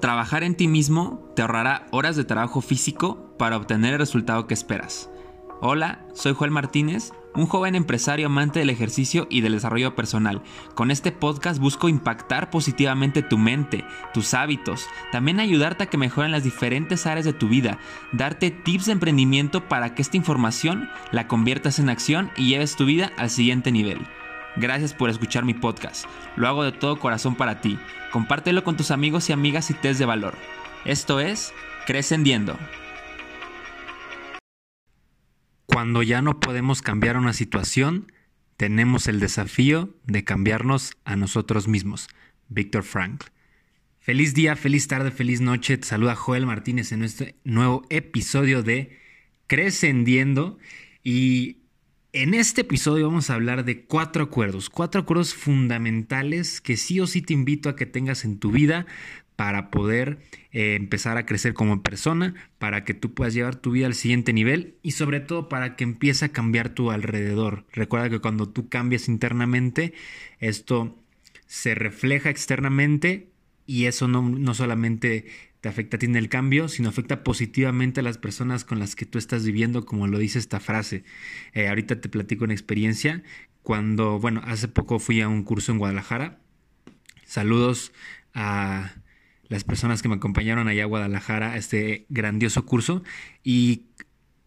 Trabajar en ti mismo te ahorrará horas de trabajo físico para obtener el resultado que esperas. Hola, soy Joel Martínez, un joven empresario amante del ejercicio y del desarrollo personal. Con este podcast busco impactar positivamente tu mente, tus hábitos, también ayudarte a que mejoren las diferentes áreas de tu vida, darte tips de emprendimiento para que esta información la conviertas en acción y lleves tu vida al siguiente nivel. Gracias por escuchar mi podcast. Lo hago de todo corazón para ti. Compártelo con tus amigos y amigas y test de valor. Esto es Crescendiendo. Cuando ya no podemos cambiar una situación, tenemos el desafío de cambiarnos a nosotros mismos. Víctor Frankl. Feliz día, feliz tarde, feliz noche. Te saluda Joel Martínez en este nuevo episodio de Crescendiendo. Y en este episodio vamos a hablar de cuatro acuerdos, cuatro acuerdos fundamentales que sí o sí te invito a que tengas en tu vida para poder eh, empezar a crecer como persona, para que tú puedas llevar tu vida al siguiente nivel y sobre todo para que empiece a cambiar tu alrededor. Recuerda que cuando tú cambias internamente, esto se refleja externamente y eso no, no solamente te afecta a ti en el cambio, sino afecta positivamente a las personas con las que tú estás viviendo, como lo dice esta frase. Eh, ahorita te platico una experiencia. Cuando, bueno, hace poco fui a un curso en Guadalajara. Saludos a las personas que me acompañaron allá a Guadalajara a este grandioso curso. Y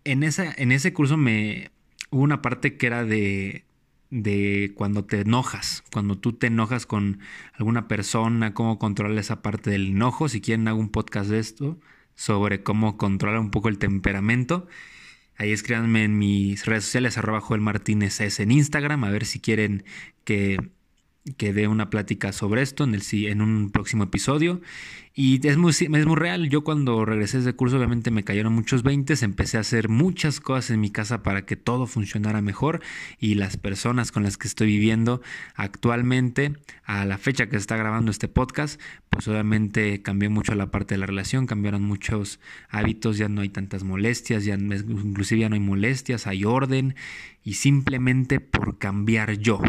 en, esa, en ese curso me hubo una parte que era de de cuando te enojas, cuando tú te enojas con alguna persona, cómo controlar esa parte del enojo. Si quieren, hago un podcast de esto sobre cómo controlar un poco el temperamento. Ahí escríbanme en mis redes sociales, arroba Joel Martínez es en Instagram, a ver si quieren que que dé una plática sobre esto en, el, en un próximo episodio. Y es muy, es muy real. Yo cuando regresé de curso, obviamente me cayeron muchos 20. Empecé a hacer muchas cosas en mi casa para que todo funcionara mejor. Y las personas con las que estoy viviendo actualmente, a la fecha que se está grabando este podcast, pues obviamente cambió mucho la parte de la relación. Cambiaron muchos hábitos. Ya no hay tantas molestias. Ya, inclusive ya no hay molestias. Hay orden. Y simplemente por cambiar yo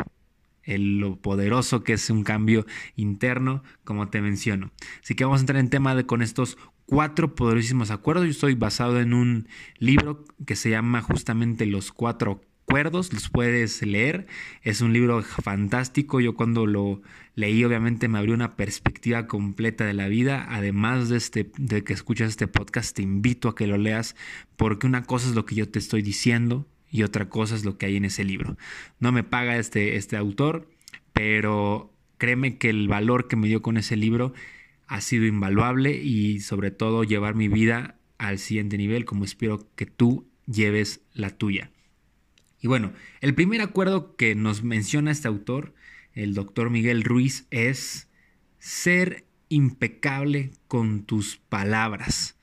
el, lo poderoso que es un cambio interno, como te menciono. Así que vamos a entrar en tema de con estos cuatro poderosísimos acuerdos. Yo estoy basado en un libro que se llama justamente Los Cuatro Acuerdos, los puedes leer. Es un libro fantástico. Yo cuando lo leí, obviamente me abrió una perspectiva completa de la vida. Además de, este, de que escuchas este podcast, te invito a que lo leas porque una cosa es lo que yo te estoy diciendo y otra cosa es lo que hay en ese libro. No me paga este, este autor, pero créeme que el valor que me dio con ese libro ha sido invaluable y sobre todo llevar mi vida al siguiente nivel como espero que tú lleves la tuya. Y bueno, el primer acuerdo que nos menciona este autor, el doctor Miguel Ruiz, es ser impecable con tus palabras.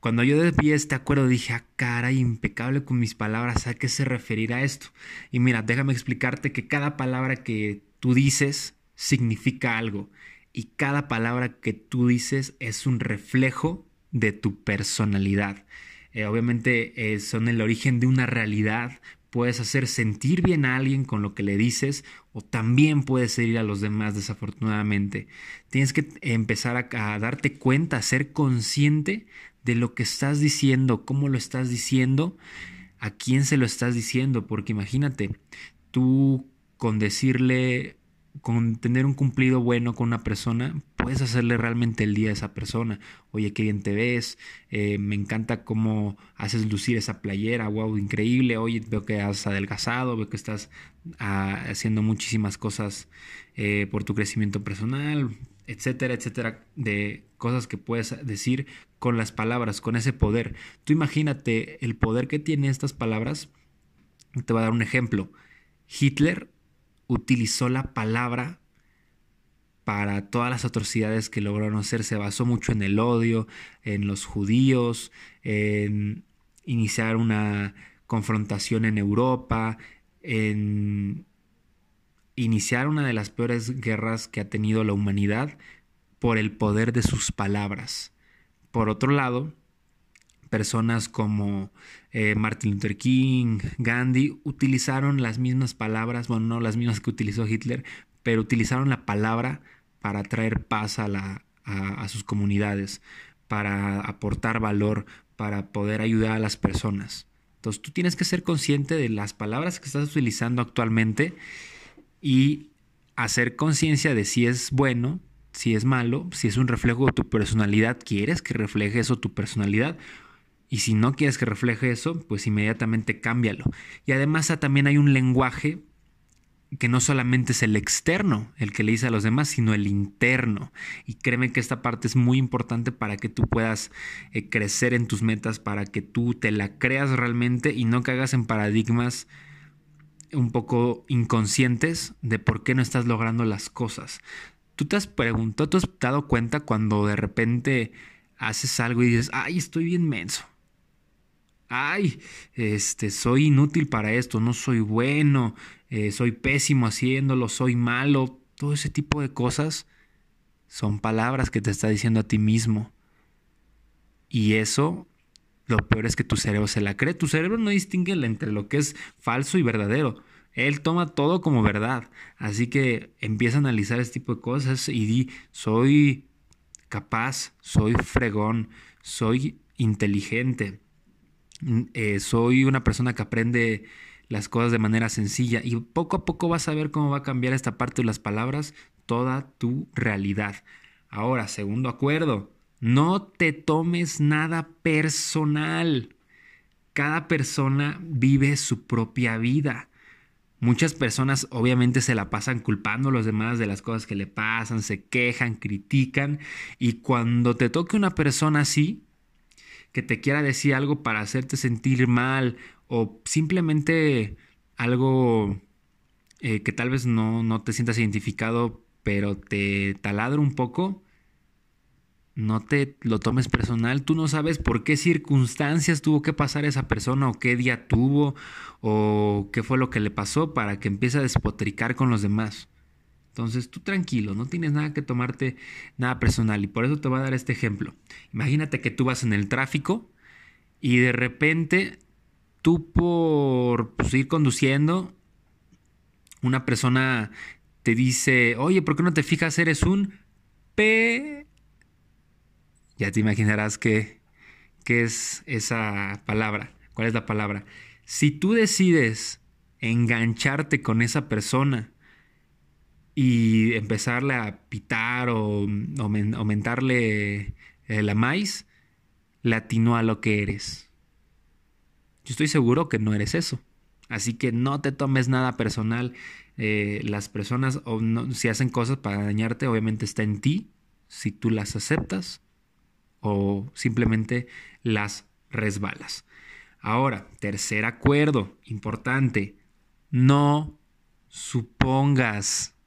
Cuando yo vi este acuerdo dije, ah, cara, impecable con mis palabras, ¿a qué se referirá esto? Y mira, déjame explicarte que cada palabra que tú dices significa algo y cada palabra que tú dices es un reflejo de tu personalidad. Eh, obviamente eh, son el origen de una realidad. Puedes hacer sentir bien a alguien con lo que le dices o también puedes herir a los demás desafortunadamente. Tienes que empezar a, a darte cuenta, a ser consciente de lo que estás diciendo, cómo lo estás diciendo, a quién se lo estás diciendo, porque imagínate, tú con decirle, con tener un cumplido bueno con una persona, puedes hacerle realmente el día a esa persona. Oye, qué bien te ves, eh, me encanta cómo haces lucir esa playera, wow, increíble. Oye, veo que has adelgazado, veo que estás ah, haciendo muchísimas cosas eh, por tu crecimiento personal etcétera, etcétera, de cosas que puedes decir con las palabras, con ese poder. Tú imagínate el poder que tienen estas palabras. Te voy a dar un ejemplo. Hitler utilizó la palabra para todas las atrocidades que lograron hacer. Se basó mucho en el odio, en los judíos, en iniciar una confrontación en Europa, en iniciar una de las peores guerras que ha tenido la humanidad por el poder de sus palabras. Por otro lado, personas como eh, Martin Luther King, Gandhi, utilizaron las mismas palabras, bueno, no las mismas que utilizó Hitler, pero utilizaron la palabra para traer paz a la, a, sus comunidades, para aportar valor, para poder ayudar a las personas. Entonces tú tienes que ser consciente de las palabras que estás utilizando actualmente y hacer conciencia de si es bueno, si es malo, si es un reflejo de tu personalidad, quieres que refleje eso tu personalidad. Y si no quieres que refleje eso, pues inmediatamente cámbialo. Y además también hay un lenguaje que no solamente es el externo el que le dice a los demás, sino el interno. Y créeme que esta parte es muy importante para que tú puedas eh, crecer en tus metas, para que tú te la creas realmente y no caigas en paradigmas un poco inconscientes de por qué no estás logrando las cosas. Tú te has preguntado, tú has dado cuenta cuando de repente haces algo y dices, ay, estoy bien menso ay, este, soy inútil para esto, no soy bueno, eh, soy pésimo haciéndolo, soy malo, todo ese tipo de cosas son palabras que te está diciendo a ti mismo. Y eso, lo peor es que tu cerebro se la cree. Tu cerebro no distingue entre lo que es falso y verdadero. Él toma todo como verdad. Así que empieza a analizar este tipo de cosas y di, soy capaz, soy fregón, soy inteligente, eh, soy una persona que aprende las cosas de manera sencilla y poco a poco vas a ver cómo va a cambiar esta parte de las palabras toda tu realidad. Ahora, segundo acuerdo, no te tomes nada personal. Cada persona vive su propia vida. Muchas personas obviamente se la pasan culpando a los demás de las cosas que le pasan, se quejan, critican y cuando te toque una persona así, que te quiera decir algo para hacerte sentir mal o simplemente algo eh, que tal vez no, no te sientas identificado, pero te taladra un poco, no te lo tomes personal. Tú no sabes por qué circunstancias tuvo que pasar esa persona o qué día tuvo o qué fue lo que le pasó para que empiece a despotricar con los demás. Entonces tú tranquilo, no tienes nada que tomarte nada personal y por eso te voy a dar este ejemplo. Imagínate que tú vas en el tráfico y de repente tú por pues, ir conduciendo, una persona te dice, oye, ¿por qué no te fijas? Eres un P. Ya te imaginarás qué, qué es esa palabra, cuál es la palabra. Si tú decides engancharte con esa persona, y empezarle a pitar o aumentarle eh, la maíz, le atinó a lo que eres. Yo estoy seguro que no eres eso. Así que no te tomes nada personal. Eh, las personas, o si hacen cosas para dañarte, obviamente está en ti, si tú las aceptas o simplemente las resbalas. Ahora, tercer acuerdo importante, no supongas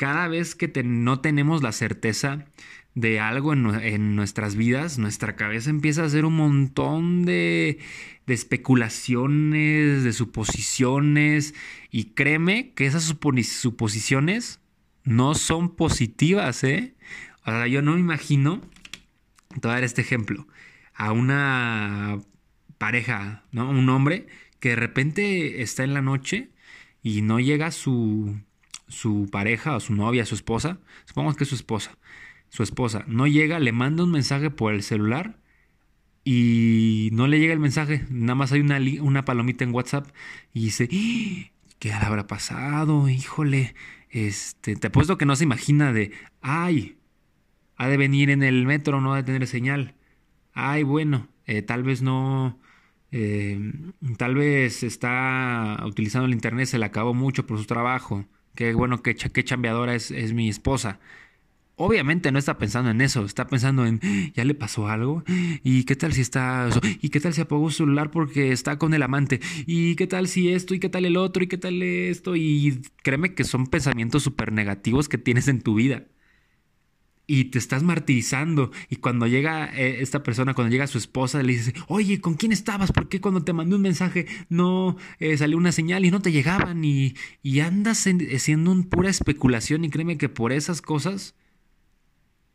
cada vez que no tenemos la certeza de algo en, nuestras vidas, nuestra cabeza empieza a hacer un montón de, de especulaciones, de suposiciones, y créeme que esas suposiciones no son positivas, ¿eh? O sea, yo no me imagino, te voy a dar este ejemplo, a una pareja, ¿no? Un hombre que de repente está en la noche y no llega su, su pareja o su novia, su esposa, supongamos que es su esposa, su esposa no llega, le manda un mensaje por el celular y no le llega el mensaje, nada más hay una, una palomita en WhatsApp y dice, ¡Ah! ¿qué habrá pasado? Híjole, este, te apuesto que no se imagina de, ay, ha de venir en el metro, no ha de tener señal. Ay, bueno, eh, tal vez no, eh, tal vez está utilizando el internet, se le acabó mucho por su trabajo qué bueno, qué, qué chambeadora es, es mi esposa. Obviamente no está pensando en eso, está pensando en, ¿ya le pasó algo? ¿Y qué tal si está, y qué tal si apagó su celular porque está con el amante? ¿Y qué tal si esto? ¿Y qué tal el otro? ¿Y qué tal esto? Y créeme que son pensamientos súper negativos que tienes en tu vida y te estás martirizando. Y cuando llega eh, esta persona, cuando llega su esposa, le dice, oye, ¿con quién estabas? ¿Por qué cuando te mandé un mensaje no eh, salió una señal y no te llegaban? Y, y andas haciendo un pura especulación y créeme que por esas cosas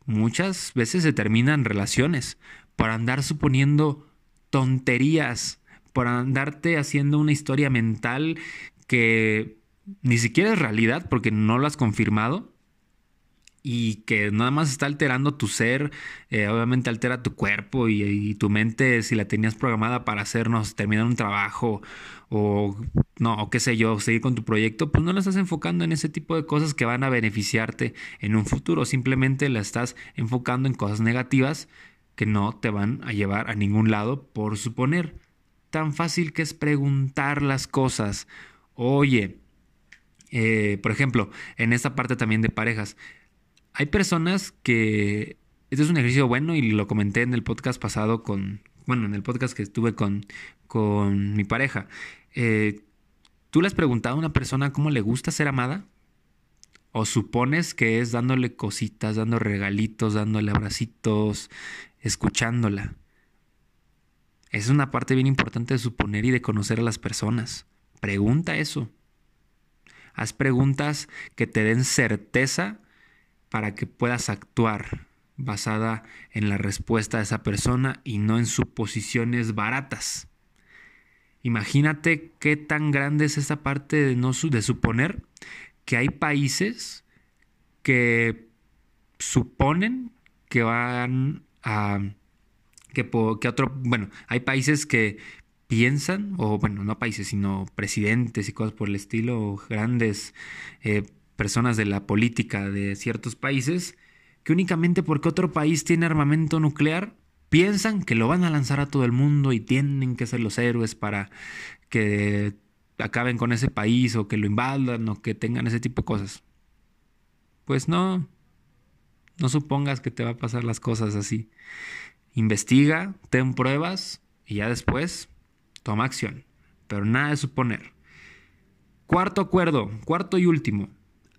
muchas veces se terminan relaciones. Por andar suponiendo tonterías, por andarte haciendo una historia mental que ni siquiera es realidad porque no lo has confirmado y que nada más está alterando tu ser, eh, obviamente altera tu cuerpo y, tu mente si la tenías programada para hacernos terminar un trabajo o no, o qué sé yo, seguir con tu proyecto, pues no la estás enfocando en ese tipo de cosas que van a beneficiarte en un futuro, simplemente la estás enfocando en cosas negativas que no te van a llevar a ningún lado por suponer. Tan fácil que es preguntar las cosas. Oye, eh, por ejemplo, en esta parte también de parejas, hay personas que... Este es un ejercicio bueno y lo comenté en el podcast pasado con... Bueno, en el podcast que estuve con, con mi pareja. Eh, ¿Tú le has preguntado a una persona cómo le gusta ser amada? ¿O supones que es dándole cositas, dando regalitos, dándole abracitos, escuchándola? Es una parte bien importante de suponer y de conocer a las personas. Pregunta eso. Haz preguntas que te den certeza para que puedas actuar basada en la respuesta de esa persona y no en suposiciones baratas. Imagínate qué tan grande es esa parte de, no, de suponer que hay países que suponen que van a... Que, que otro... Bueno, hay países que piensan, o bueno, no países, sino presidentes y cosas por el estilo, grandes eh, personas de la política de ciertos países que únicamente porque otro país tiene armamento nuclear piensan que lo van a lanzar a todo el mundo y tienen que ser los héroes para que acaben con ese país o que lo invadan o que tengan ese tipo de cosas. Pues no, no supongas que te va a pasar las cosas así. Investiga, ten pruebas y ya después toma acción. Pero nada de suponer. Cuarto acuerdo, cuarto y último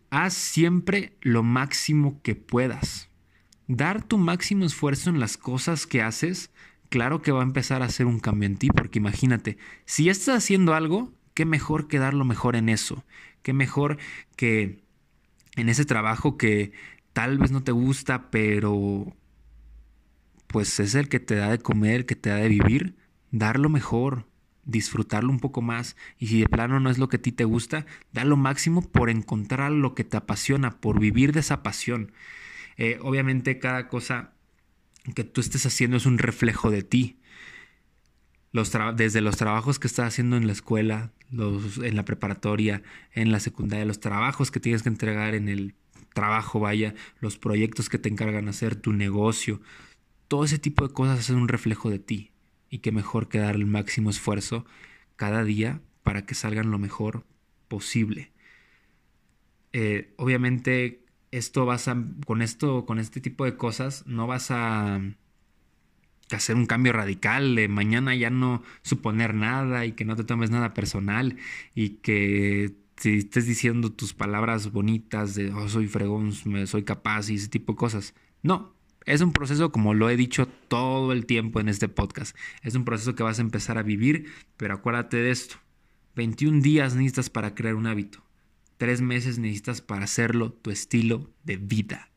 haz siempre lo máximo que puedas. Dar tu máximo esfuerzo en las cosas que haces, claro que va a empezar a hacer un cambio en ti, porque imagínate, si estás haciendo algo, qué mejor que dar lo mejor en eso, qué mejor que en ese trabajo que tal vez no te gusta, pero pues es el que te da de comer, que te da de vivir, dar lo mejor, disfrutarlo un poco más y si de plano no es lo que a ti te gusta, da lo máximo por encontrar lo que te apasiona, por vivir de esa pasión. Eh, obviamente cada cosa que tú estés haciendo es un reflejo de ti. Los desde los trabajos que estás haciendo en la escuela, los, en la preparatoria, en la secundaria, los trabajos que tienes que entregar en el trabajo, vaya, los proyectos que te encargan hacer, tu negocio, todo ese tipo de cosas es un reflejo de ti y qué mejor que dar el máximo esfuerzo cada día para que salgan lo mejor posible. Eh, obviamente esto vas a, con esto, con este tipo de cosas, no vas a hacer un cambio radical de mañana ya no suponer nada y que no te tomes nada personal y que si estés diciendo tus palabras bonitas de oh, soy fregón, soy capaz y ese tipo de cosas. No, es un proceso, como lo he dicho todo el tiempo en este podcast, es un proceso que vas a empezar a vivir, pero acuérdate de esto. 21 días necesitas para crear un hábito. Tres meses necesitas para hacerlo tu estilo de vida.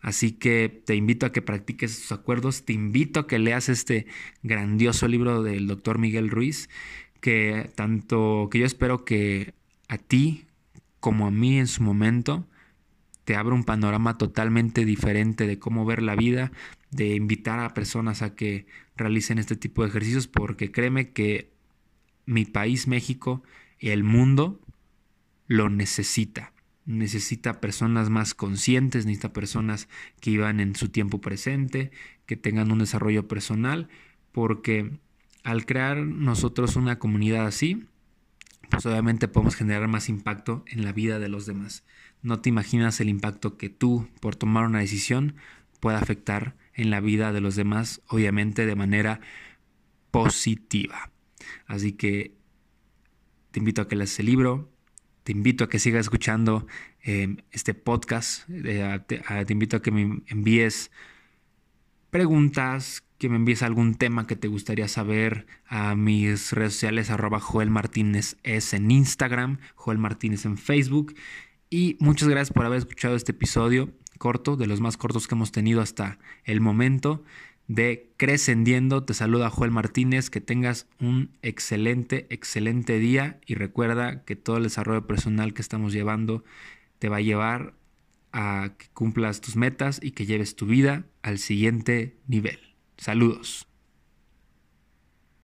Así que te invito a que practiques esos acuerdos, te invito a que leas este grandioso libro del doctor Miguel Ruiz, que tanto que yo espero que a ti como a mí en su momento te abre un panorama totalmente diferente de cómo ver la vida, de invitar a personas a que realicen este tipo de ejercicios, porque créeme que mi país, México, y el mundo lo necesita. Necesita personas más conscientes, necesita personas que iban en su tiempo presente, que tengan un desarrollo personal, porque al crear nosotros una comunidad así, pues obviamente podemos generar más impacto en la vida de los demás. No te imaginas el impacto que tú, por tomar una decisión, pueda afectar en la vida de los demás, obviamente de manera positiva. Así que te invito a que leas el libro, te invito a que sigas escuchando em, este podcast, eh, te, invito a que me envíes preguntas, que me envíes algún tema que te gustaría saber a mis redes sociales, arroba Joel Martínez es en Instagram, Joel Martínez en Facebook y muchas gracias por haber escuchado este episodio corto, de los más cortos que hemos tenido hasta el momento de Crescendiendo. Te saluda Joel Martínez, que tengas un excelente, excelente día y recuerda que todo el desarrollo personal que estamos llevando te va a llevar a que cumplas tus metas y que lleves tu vida al siguiente nivel. Saludos.